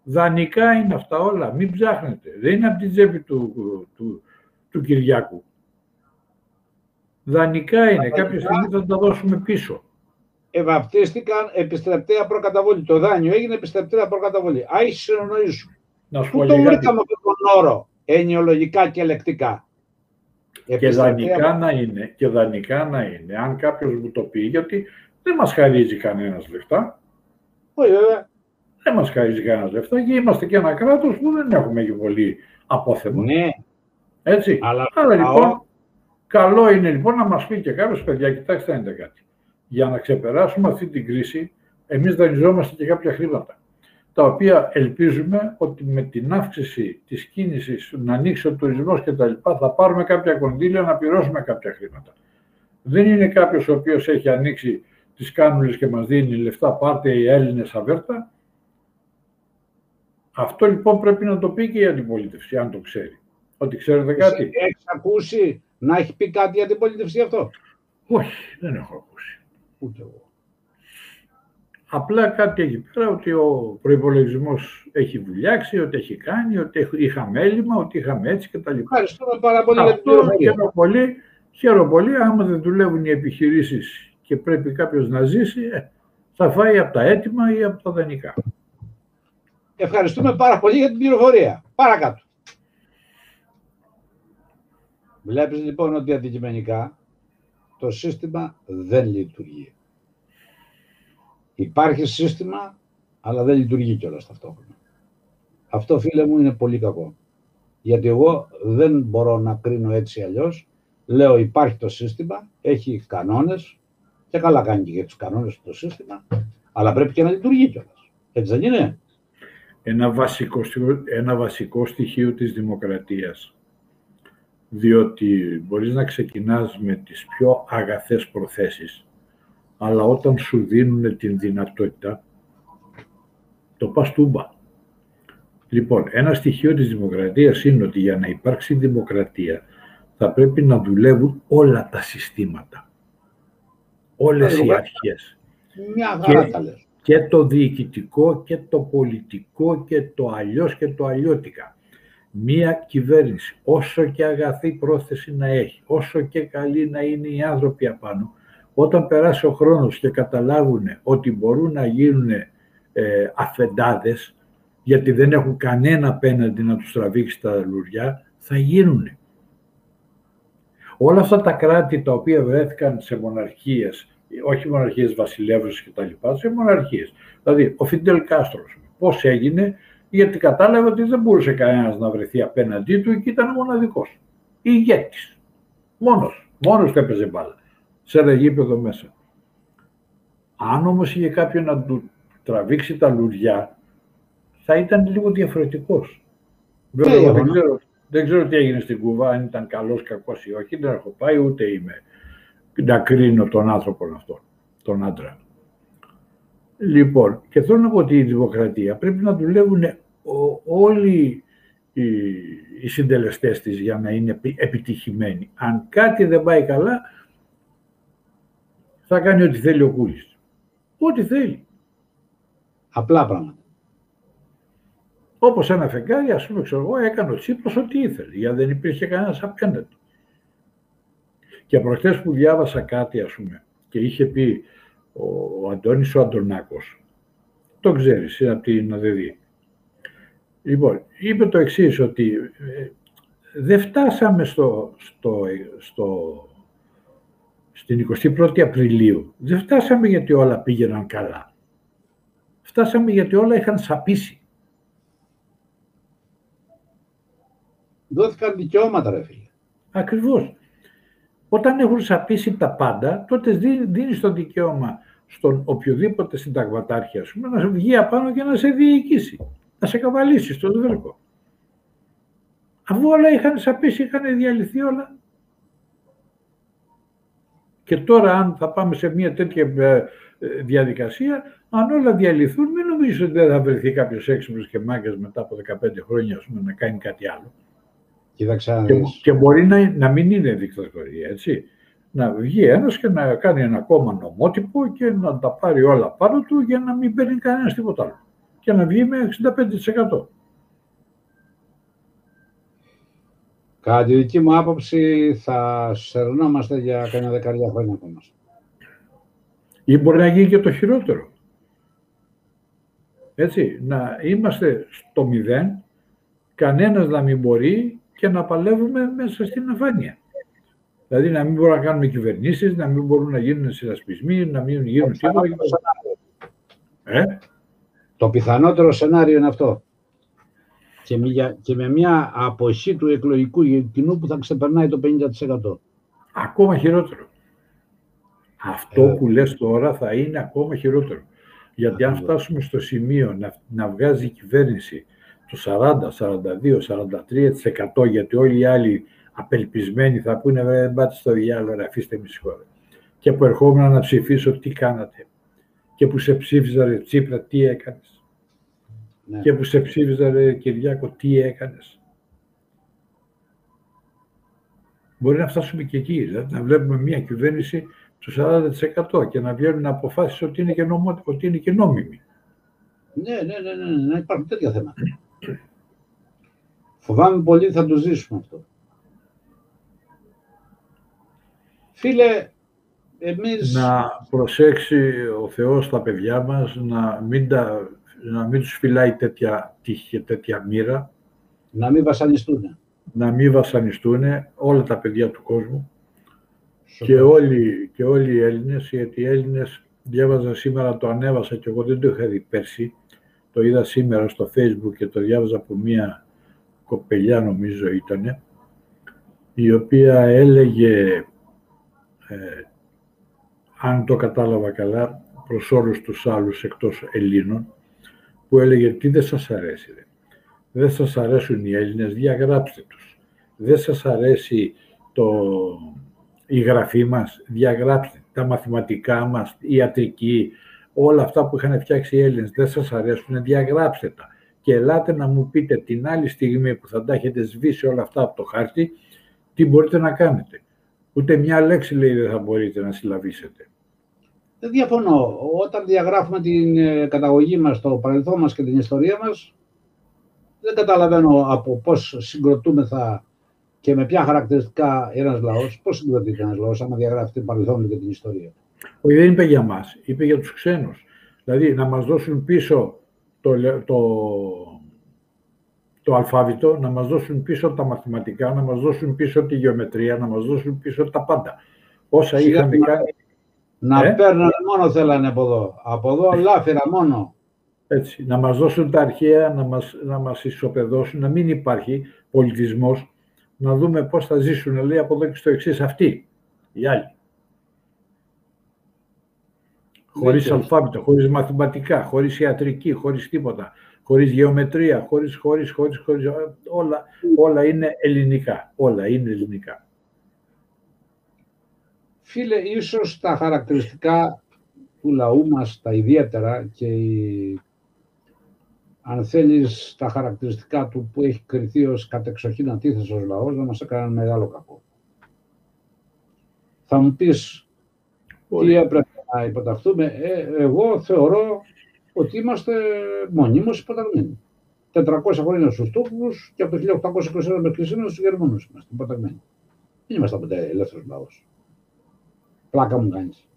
Δανεικά είναι αυτά όλα, μην ψάχνετε. Δεν είναι από την τσέπη του, του, του Κυριάκου. Δανεικά είναι, κάποια στιγμή θα τα δώσουμε πίσω. Ευαπτίστηκαν επιστρεπτέα προκαταβολή. Το δάνειο έγινε επιστρεπτέα προκαταβολή. Άι συνονοήσου. Να σου Πού πω το λιγάκι. βρήκαμε αυτόν τον όρο, ενοιολογικά και λεκτικά. Και Επιστρεπτέα- δανεικά να είναι, και δανεικά να είναι, αν κάποιος μου το πει, γιατί δεν μας χαρίζει κανένας λεφτά, Όχι, βέβαια. δεν μας χαρίζει κανένας λεφτά και είμαστε και ένα κράτος που δεν έχουμε και πολύ απόθεμα. Ναι, Έτσι. αλλά Άρα λαό- λοιπόν, καλό είναι λοιπόν να μας πει και κάποιος, παιδιά, κοιτάξτε να είναι κάτι. Για να ξεπεράσουμε αυτή την κρίση, εμείς δανειζόμαστε και κάποια χρήματα, τα οποία ελπίζουμε ότι με την αύξηση της κίνησης, να ανοίξει ο τουρισμός και τα λοιπά, θα πάρουμε κάποια κονδύλια να πληρώσουμε κάποια χρήματα. Δεν είναι κάποιος ο οποίος έχει ανοίξει τις κάνουλες και μας δίνει λεφτά, πάρτε οι Έλληνες αβέρτα. Αυτό λοιπόν πρέπει να το πει και η αντιπολίτευση, αν το ξέρει. Ότι ξέρετε κάτι; Έχεις ακούσει να έχει πει κάτι για την πολίτευση γι' αυτό; Όχι, δεν έχω ακούσει. Ούτε εγώ. Απλά κάτι εκεί πέρα ότι ο προπολογισμό έχει βουλιάξει, ότι έχει κάνει, ότι έχ- είχαμε έλλειμμα, ότι είχαμε έτσι κτλ. Ευχαριστούμε πάρα πολύ για την Αυτό πληροφορία. χαίρομαι πολύ. Χαίρομαι πολύ. Άμα δεν δουλεύουν οι επιχειρήσεις και πρέπει κάποιος να ζήσει, ε, θα φάει από τα έτοιμα ή από τα δανεικά. Ευχαριστούμε πάρα πολύ για την πληροφορία. Παρακάτω. Βλέπεις λοιπόν ότι αντικειμενικά το σύστημα δεν λειτουργεί. Υπάρχει σύστημα, αλλά δεν λειτουργεί κιόλας ταυτόχρονα. Αυτό, φίλε μου, είναι πολύ κακό. Γιατί εγώ δεν μπορώ να κρίνω έτσι αλλιώς. Λέω υπάρχει το σύστημα, έχει κανόνες και καλά κάνει και για τους κανόνες το σύστημα, αλλά πρέπει και να λειτουργεί κιόλας. Έτσι δεν είναι; Ένα βασικό, στοιχείο- ένα βασικό στοιχείο της δημοκρατίας. Διότι μπορείς να ξεκινάς με τις πιο αγαθές προθέσεις, αλλά όταν σου δίνουν την δυνατότητα, το πας τούμπα. Λοιπόν, ένα στοιχείο της δημοκρατίας είναι ότι για να υπάρξει δημοκρατία θα πρέπει να δουλεύουν όλα τα συστήματα. Όλες οι Εγώ- αρχές Μια χαρά Και- τα λες. και το διοικητικό και το πολιτικό και το αλλιώς και το αλλιώτικα. Μία κυβέρνηση, όσο και αγαθή πρόθεση να έχει, όσο και καλή να είναι οι άνθρωποι απάνω, όταν περάσει ο χρόνος και καταλάβουν ότι μπορούν να γίνουν ε, αφεντάδες, γιατί δεν έχουν κανένα απέναντι να τους τραβήξει τα λουριά, θα γίνουν. Όλα αυτά τα κράτη τα οποία βρέθηκαν σε μοναρχίες, όχι μοναρχίες βασιλεύουσες και τα λοιπά, σε μοναρχίες. Δηλαδή, ο Φιντελ Κάστρος, πώς έγινε, γιατί κατάλαβε ότι δεν μπορούσε κανένας να βρεθεί απέναντί του και ήταν μοναδικός. Ηγέτης. Μόνος. Μόνος του έπαιζε μπάλα. Σε ένα γήπεδο μέσα. Αν όμως είχε κάποιον να του τραβήξει τα λουριά, θα ήταν λίγο διαφορετικός. Βέβαια, Ναι, εγώ δεν γεγονός. ξέρω, δεν ξέρω τι έγινε στην Κούβα, αν ήταν καλός, κακός ή όχι, δεν έχω πάει, ούτε είμαι να κρίνω τον άνθρωπο αυτόν, τον άντρα. Λοιπόν, και θέλω να πω ότι η δημοκρατία πρέπει να δουλεύουν ο- όλοι οι, οι συντελεστές της για να είναι επι- επιτυχημένοι. Αν κάτι δεν πάει καλά, θα κάνει ό,τι θέλει ο Κούλης. Ό,τι θέλει. Απλά πράγματα. Όπως ένα φεγγάρι, ας πούμε, ξέρω εγώ, έκανε ο Τσίπρος ό,τι ήθελε, γιατί δεν υπήρχε κανένας απέναντι. Και προχτές που διάβασα κάτι, ας πούμε, και είχε πει ο, ο Αντώνης ο Αντωνάκος, το ξέρεις, είναι από την ΑΔΔ. Λοιπόν, είπε το εξής, ότι ε, δεν φτάσαμε στο, στο, στο, στην 21η Απριλίου. Δεν φτάσαμε γιατί όλα πήγαιναν καλά. Φτάσαμε γιατί όλα είχαν σαπίσει. Δόθηκαν δικαιώματα, ρε φίλε. Ακριβώς. Όταν έχουν σαπίσει τα πάντα, τότε δι- δίνεις το δικαίωμα στον οποιοδήποτε συνταγματάρχη, ας πούμε, να σε βγει απάνω και να σε διοικήσει, να σε καβαλήσει στο δρόμο. Αφού όλα είχαν σαπίσει, είχαν διαλυθεί όλα. Και τώρα αν θα πάμε σε μια τέτοια ε, ε, διαδικασία, αν όλα διαλυθούν, μην νομίζω ότι δεν θα βρεθεί κάποιος έξυπνος και μάγκας μετά από 15 χρόνια ας πούμε, να κάνει κάτι άλλο. Κοίταξα, και, και μπορεί να, να μην είναι δικτατορία, έτσι. Να βγει ένας και να κάνει ένα κόμμα νομότυπο και να τα πάρει όλα πάνω του για να μην παίρνει κανένας τίποτα άλλο. Και να βγει με 65%. Κατά τη δική μου άποψη θα σερνόμαστε για κανένα δεκαετία χρόνια ακόμα. Ή μπορεί να γίνει και το χειρότερο. Έτσι, να είμαστε στο μηδέν, κανένας να μην μπορεί και να παλεύουμε μέσα στην αφάνεια. Δηλαδή να μην μπορούμε να κάνουμε κυβερνήσεις, να μην μπορούν να γίνουν συνασπισμοί, να μην γίνουν τίποτα. Ε; Το πιθανότερο σενάριο είναι αυτό. Και, και με μια αποχή του εκλογικού κοινού που θα ξεπερνάει το 50%. Ακόμα χειρότερο. Αυτό ε. που λες τώρα θα είναι ακόμα χειρότερο. Γιατί αν φτάσουμε στο σημείο να, να βγάζει η κυβέρνηση το 40, 42, 43% γιατί όλοι οι άλλοι απελπισμένοι θα πούνε δεν πάτε στο διάλογο, αφήστε με χώρα. Και που ερχόμουν να ψηφίσω τι κάνατε. Και που σε ψήφιζα ρε Τσίπρα τι έκανες. Ναι. Και που σε ψήφιζα ρε Κυριάκο τι έκανες. Μπορεί να φτάσουμε και εκεί, δηλαδή να βλέπουμε μια κυβέρνηση του 40% και να βγαίνουν αποφάσεις ότι είναι και, νομο, ότι είναι και νόμιμοι. Ναι, ναι, ναι, ναι, ναι, υπάρχουν τέτοια θέματα. Φοβάμαι πολύ θα το ζήσουμε αυτό. Φίλε, εμείς... Να προσέξει ο Θεός τα παιδιά μας, να μην, τα, να μην τους φυλάει τέτοια τύχη και τέτοια μοίρα. Να μην βασανιστούν. Να μην βασανιστούν όλα τα παιδιά του κόσμου. Και όλοι, και όλοι οι Έλληνες, γιατί οι Έλληνες διάβαζα σήμερα, το ανέβασα και εγώ δεν το είχα δει πέρσι, το είδα σήμερα στο facebook και το διάβαζα από μία κοπελιά νομίζω ήτανε, η οποία έλεγε, ε, αν το κατάλαβα καλά, προς όλους τους άλλους εκτός Ελλήνων, που έλεγε τι δεν σας αρέσει. Ρε; Δεν σας αρέσουν οι Έλληνες, διαγράψτε τους. Δεν σας αρέσει το, η γραφή μας, διαγράψτε τα μαθηματικά μας, η ιατρική, όλα αυτά που είχαν φτιάξει οι Έλληνες δεν σας αρέσουν, διαγράψτε τα. Και ελάτε να μου πείτε την άλλη στιγμή που θα τα έχετε σβήσει όλα αυτά από το χάρτη, τι μπορείτε να κάνετε. Ούτε μια λέξη λέει δεν θα μπορείτε να συλλαβήσετε. Δεν διαφωνώ. Όταν διαγράφουμε την ε, καταγωγή μας, το παρελθόν μας και την ιστορία μας, δεν καταλαβαίνω από πώς συγκροτούμεθα και με ποια χαρακτηριστικά ένας λαός, πώς συγκροτείται ένας λαός, άμα διαγράφει την παρελθόν και την ιστορία. Όχι, δεν είπε για μας, είπε για τους ξένους. Δηλαδή να μας δώσουν πίσω το, το, το αλφάβητο, να μας δώσουν πίσω τα μαθηματικά, να μας δώσουν πίσω τη γεωμετρία, να μας δώσουν πίσω τα πάντα. Όσα είχαν κάνει... Να ε; παίρνουν μόνο θέλανε από εδώ. Από εδώ λάφυρα μόνο. Έτσι, να μας δώσουν τα αρχαία, να μας, να μας ισοπεδώσουν, να μην υπάρχει πολιτισμός, να δούμε πώς θα ζήσουν, λέει, από εδώ και στο εξής αυτοί, οι άλλοι. Χωρίς αλφάβητο, χωρίς μαθηματικά, χωρίς ιατρική, χωρίς τίποτα, χωρίς γεωμετρία, χωρίς, χωρίς, χωρίς, χωρίς όλα, όλα είναι ελληνικά. Όλα είναι ελληνικά. Φίλε, ίσως τα χαρακτηριστικά του λαού μας, τα ιδιαίτερα και η αν θέλεις τα χαρακτηριστικά του που έχει κριθεί ως κατεξοχήν αντίθεση ως λαός, να μας έκανε μεγάλο κακό. Θα μου πεις, τι έπρεπε να υποταχθούμε; Ε, εγώ θεωρώ ότι είμαστε μονίμως υποταγμένοι. 400 χρόνια στους Τούρκους και από το 1821 μέχρι σήμερα στους Γερμανούς είμαστε υποταγμένοι. Δεν είμαστε ποτέ ελεύθερος λαός. Πλάκα μου κάνεις.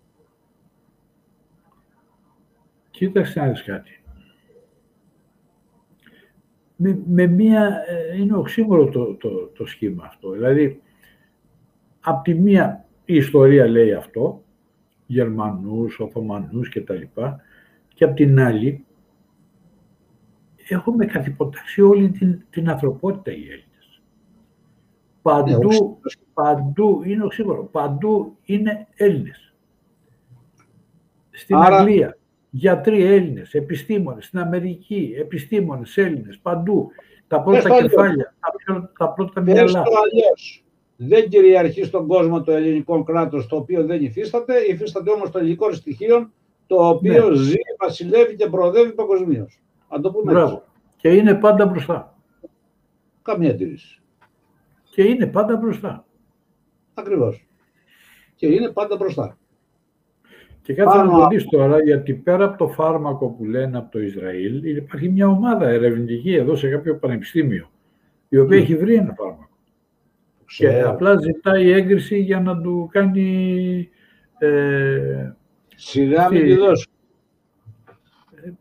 Κοίταξε να κάτι με, με μία, ε, είναι οξύμορο το, το, το σχήμα αυτό. Δηλαδή, από τη μία η ιστορία λέει αυτό, Γερμανούς, Οθωμανούς και τα λοιπά, και από την άλλη έχουμε καθυποτάξει όλη την, την ανθρωπότητα οι Έλληνες. Παντού, ναι, παντού, είναι οξύμορο, παντού είναι Έλληνες. στην Αγγλία, γιατροί Έλληνες, επιστήμονες, στην Αμερική, επιστήμονες Έλληνες, παντού. Τα πρώτα κεφάλια, τα, τα πρώτα μυαλά. αλλιώς. Δεν κυριαρχεί στον κόσμο το ελληνικό κράτος, το οποίο δεν υφίσταται, υφίσταται όμως το ελληνικό στοιχείο, το οποίο ναι. ζει, βασιλεύει και προοδεύει παγκοσμίως. Αν το πούμε Μπράβο. Και είναι πάντα μπροστά. Καμία αντίρρηση. Και είναι πάντα μπροστά. Ακριβώς. Και είναι πάντα μπροστά. Και κάτσε να το δεις τώρα, γιατί πέρα από το φάρμακο που λένε από το Ισραήλ, υπάρχει μια ομάδα ερευνητική εδώ σε κάποιο πανεπιστήμιο, η οποία έχει βρει ένα φάρμακο. Και απλά ζητάει έγκριση για να του κάνει... Ε, Σιγά μην τη δώσουν. Ε,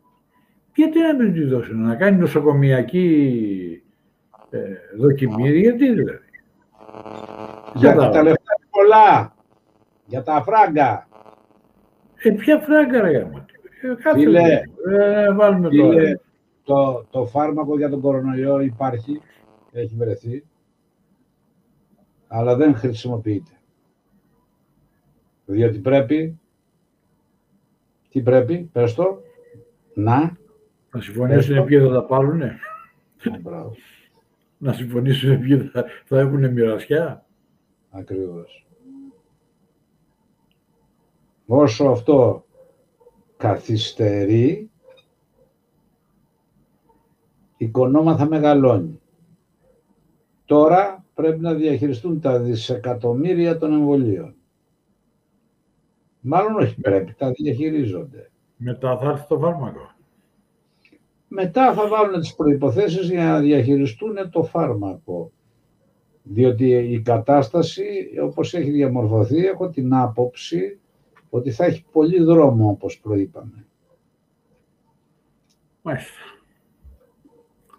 γιατί να μην τη δώσουν, να κάνει νοσοκομιακή ε, δοκιμή, γιατί δηλαδή. Για τα λεφτά πολλά. Για τα φράγκα. Ε, ποια φράγκα ρε γάμο. Ε, φίλε, ε, βάλουμε φίλε, Το, το φάρμακο για τον κορονοϊό υπάρχει, έχει βρεθεί, αλλά δεν χρησιμοποιείται. Διότι πρέπει, τι πρέπει, πες το, να... Να συμφωνήσουν ποιοι θα τα πάρουνε. να συμφωνήσουν ποιοι θα, θα έχουν μοιρασιά. Ακριβώς. Όσο αυτό καθυστερεί, η κονόμα θα μεγαλώνει. Τώρα πρέπει να διαχειριστούν τα δισεκατομμύρια των εμβολίων. Μάλλον όχι πρέπει, τα διαχειρίζονται. Μετά θα έρθει το φάρμακο. Μετά θα βάλουν τις προϋποθέσεις για να διαχειριστούν το φάρμακο. Διότι η κατάσταση, όπως έχει διαμορφωθεί, έχω την άποψη ότι θα έχει πολύ δρόμο, όπως προείπαμε. Μάλιστα.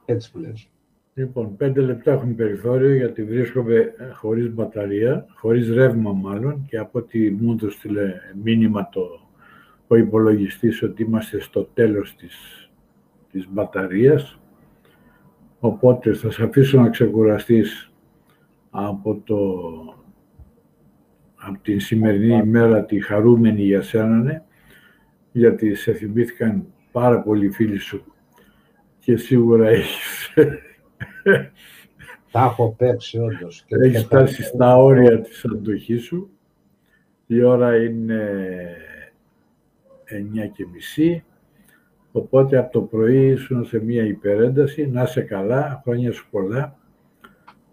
Έτσι που λες. Λοιπόν, πέντε λεπτά έχουν περιθώριο γιατί βρίσκομαι χωρίς μπαταρία, χωρίς ρεύμα μάλλον και από ότι μου το στείλε μήνυμα το, ο υπολογιστής ότι είμαστε στο τέλος της, της μπαταρίας. Οπότε θα σε αφήσω να ξεκουραστείς από, το, από την σημερινή ημέρα τη χαρούμενη για σένα, ναι, γιατί σε θυμήθηκαν πάρα πολλοί φίλοι σου και σίγουρα έχεις τα έχω παίξει όντως. Έχεις φτάσει στα όρια της αντοχής σου. Η ώρα είναι 9 και μισή. Οπότε από το πρωί ήσουν σε μια υπερένταση. Να είσαι καλά, χρόνια σου πολλά.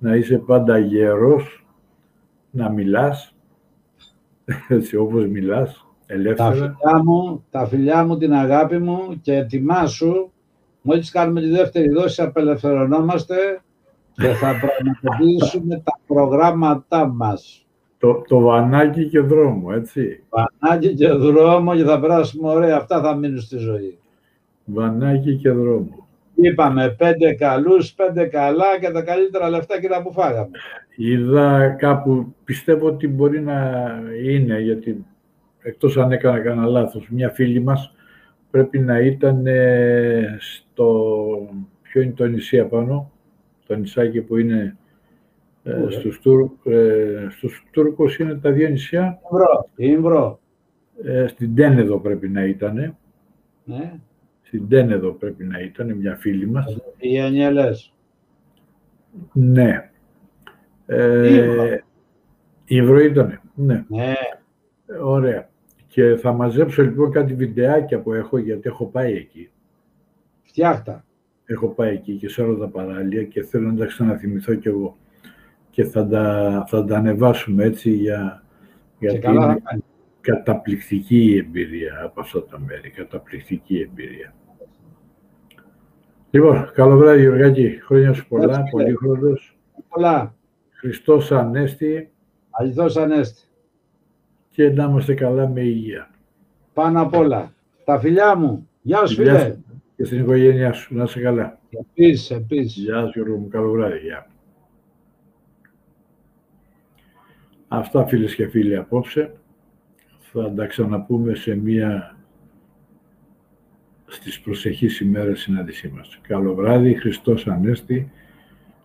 Να είσαι πάντα γερός. Να μιλάς. Έτσι όπως μιλάς. Ελεύθερα. Τα φιλιά μου, τα φιλιά μου, την αγάπη μου και ετοιμάσου Μόλις κάνουμε τη δεύτερη δόση απελευθερωνόμαστε και θα πραγματοποιήσουμε τα προγράμματά μας. Το, το βανάκι και δρόμο, έτσι. Βανάκι και δρόμο και θα περάσουμε ωραία. Αυτά θα μείνουν στη ζωή. Βανάκι και δρόμο. Είπαμε πέντε καλούς, πέντε καλά και τα καλύτερα λεφτά και που φάγαμε. Είδα κάπου, πιστεύω ότι μπορεί να είναι, γιατί εκτός αν έκανα κανένα λάθος, μια φίλη μας πρέπει να ήταν στο... Ποιο είναι το νησί απάνω, το νησάκι που είναι ε, στους, Τουρ, ε, στους Τούρκους είναι τα δύο νησιά. Ήμβρο, Ε, στην Τένεδο πρέπει να ήταν. Ναι. Στην Τένεδο πρέπει να ήταν μια φίλη μας. Οι Ανιέλες. Ναι. Ε, Ήμβρο ήταν, ναι. ναι. Ωραία. Και θα μαζέψω λοιπόν κάτι βιντεάκια που έχω, γιατί έχω πάει εκεί. Φτιάχτα. Έχω πάει εκεί και σε όλα τα παράλια και θέλω να τα ξαναθυμηθώ κι εγώ. Και θα τα, θα τα ανεβάσουμε έτσι για, γιατί είναι καταπληκτική η εμπειρία από αυτά τα μέρη. Καταπληκτική εμπειρία. Λοιπόν, καλό βράδυ Γιωργάκη. Χρόνια σου πολλά, πολύ χρόνος. Πολλά. Χριστός Ανέστη. Αληθώς Ανέστη και να είμαστε καλά με υγεία. Πάνω απ' όλα. Τα φιλιά μου. Γεια σου φίλε. Και στην οικογένειά σου. Να είσαι καλά. Επίσης, επίσης. Γεια σου Γιώργο μου. Καλό βράδυ. Γεια. Αυτά φίλες και φίλοι απόψε. Θα τα ξαναπούμε σε μία στις προσεχείς ημέρες συνάντησή μας. Καλό βράδυ, Χριστός Ανέστη,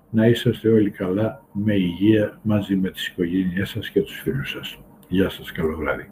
να είσαστε όλοι καλά, με υγεία, μαζί με τις οικογένειές σας και τους φίλους σας. Γεια σας, καλό βράδυ.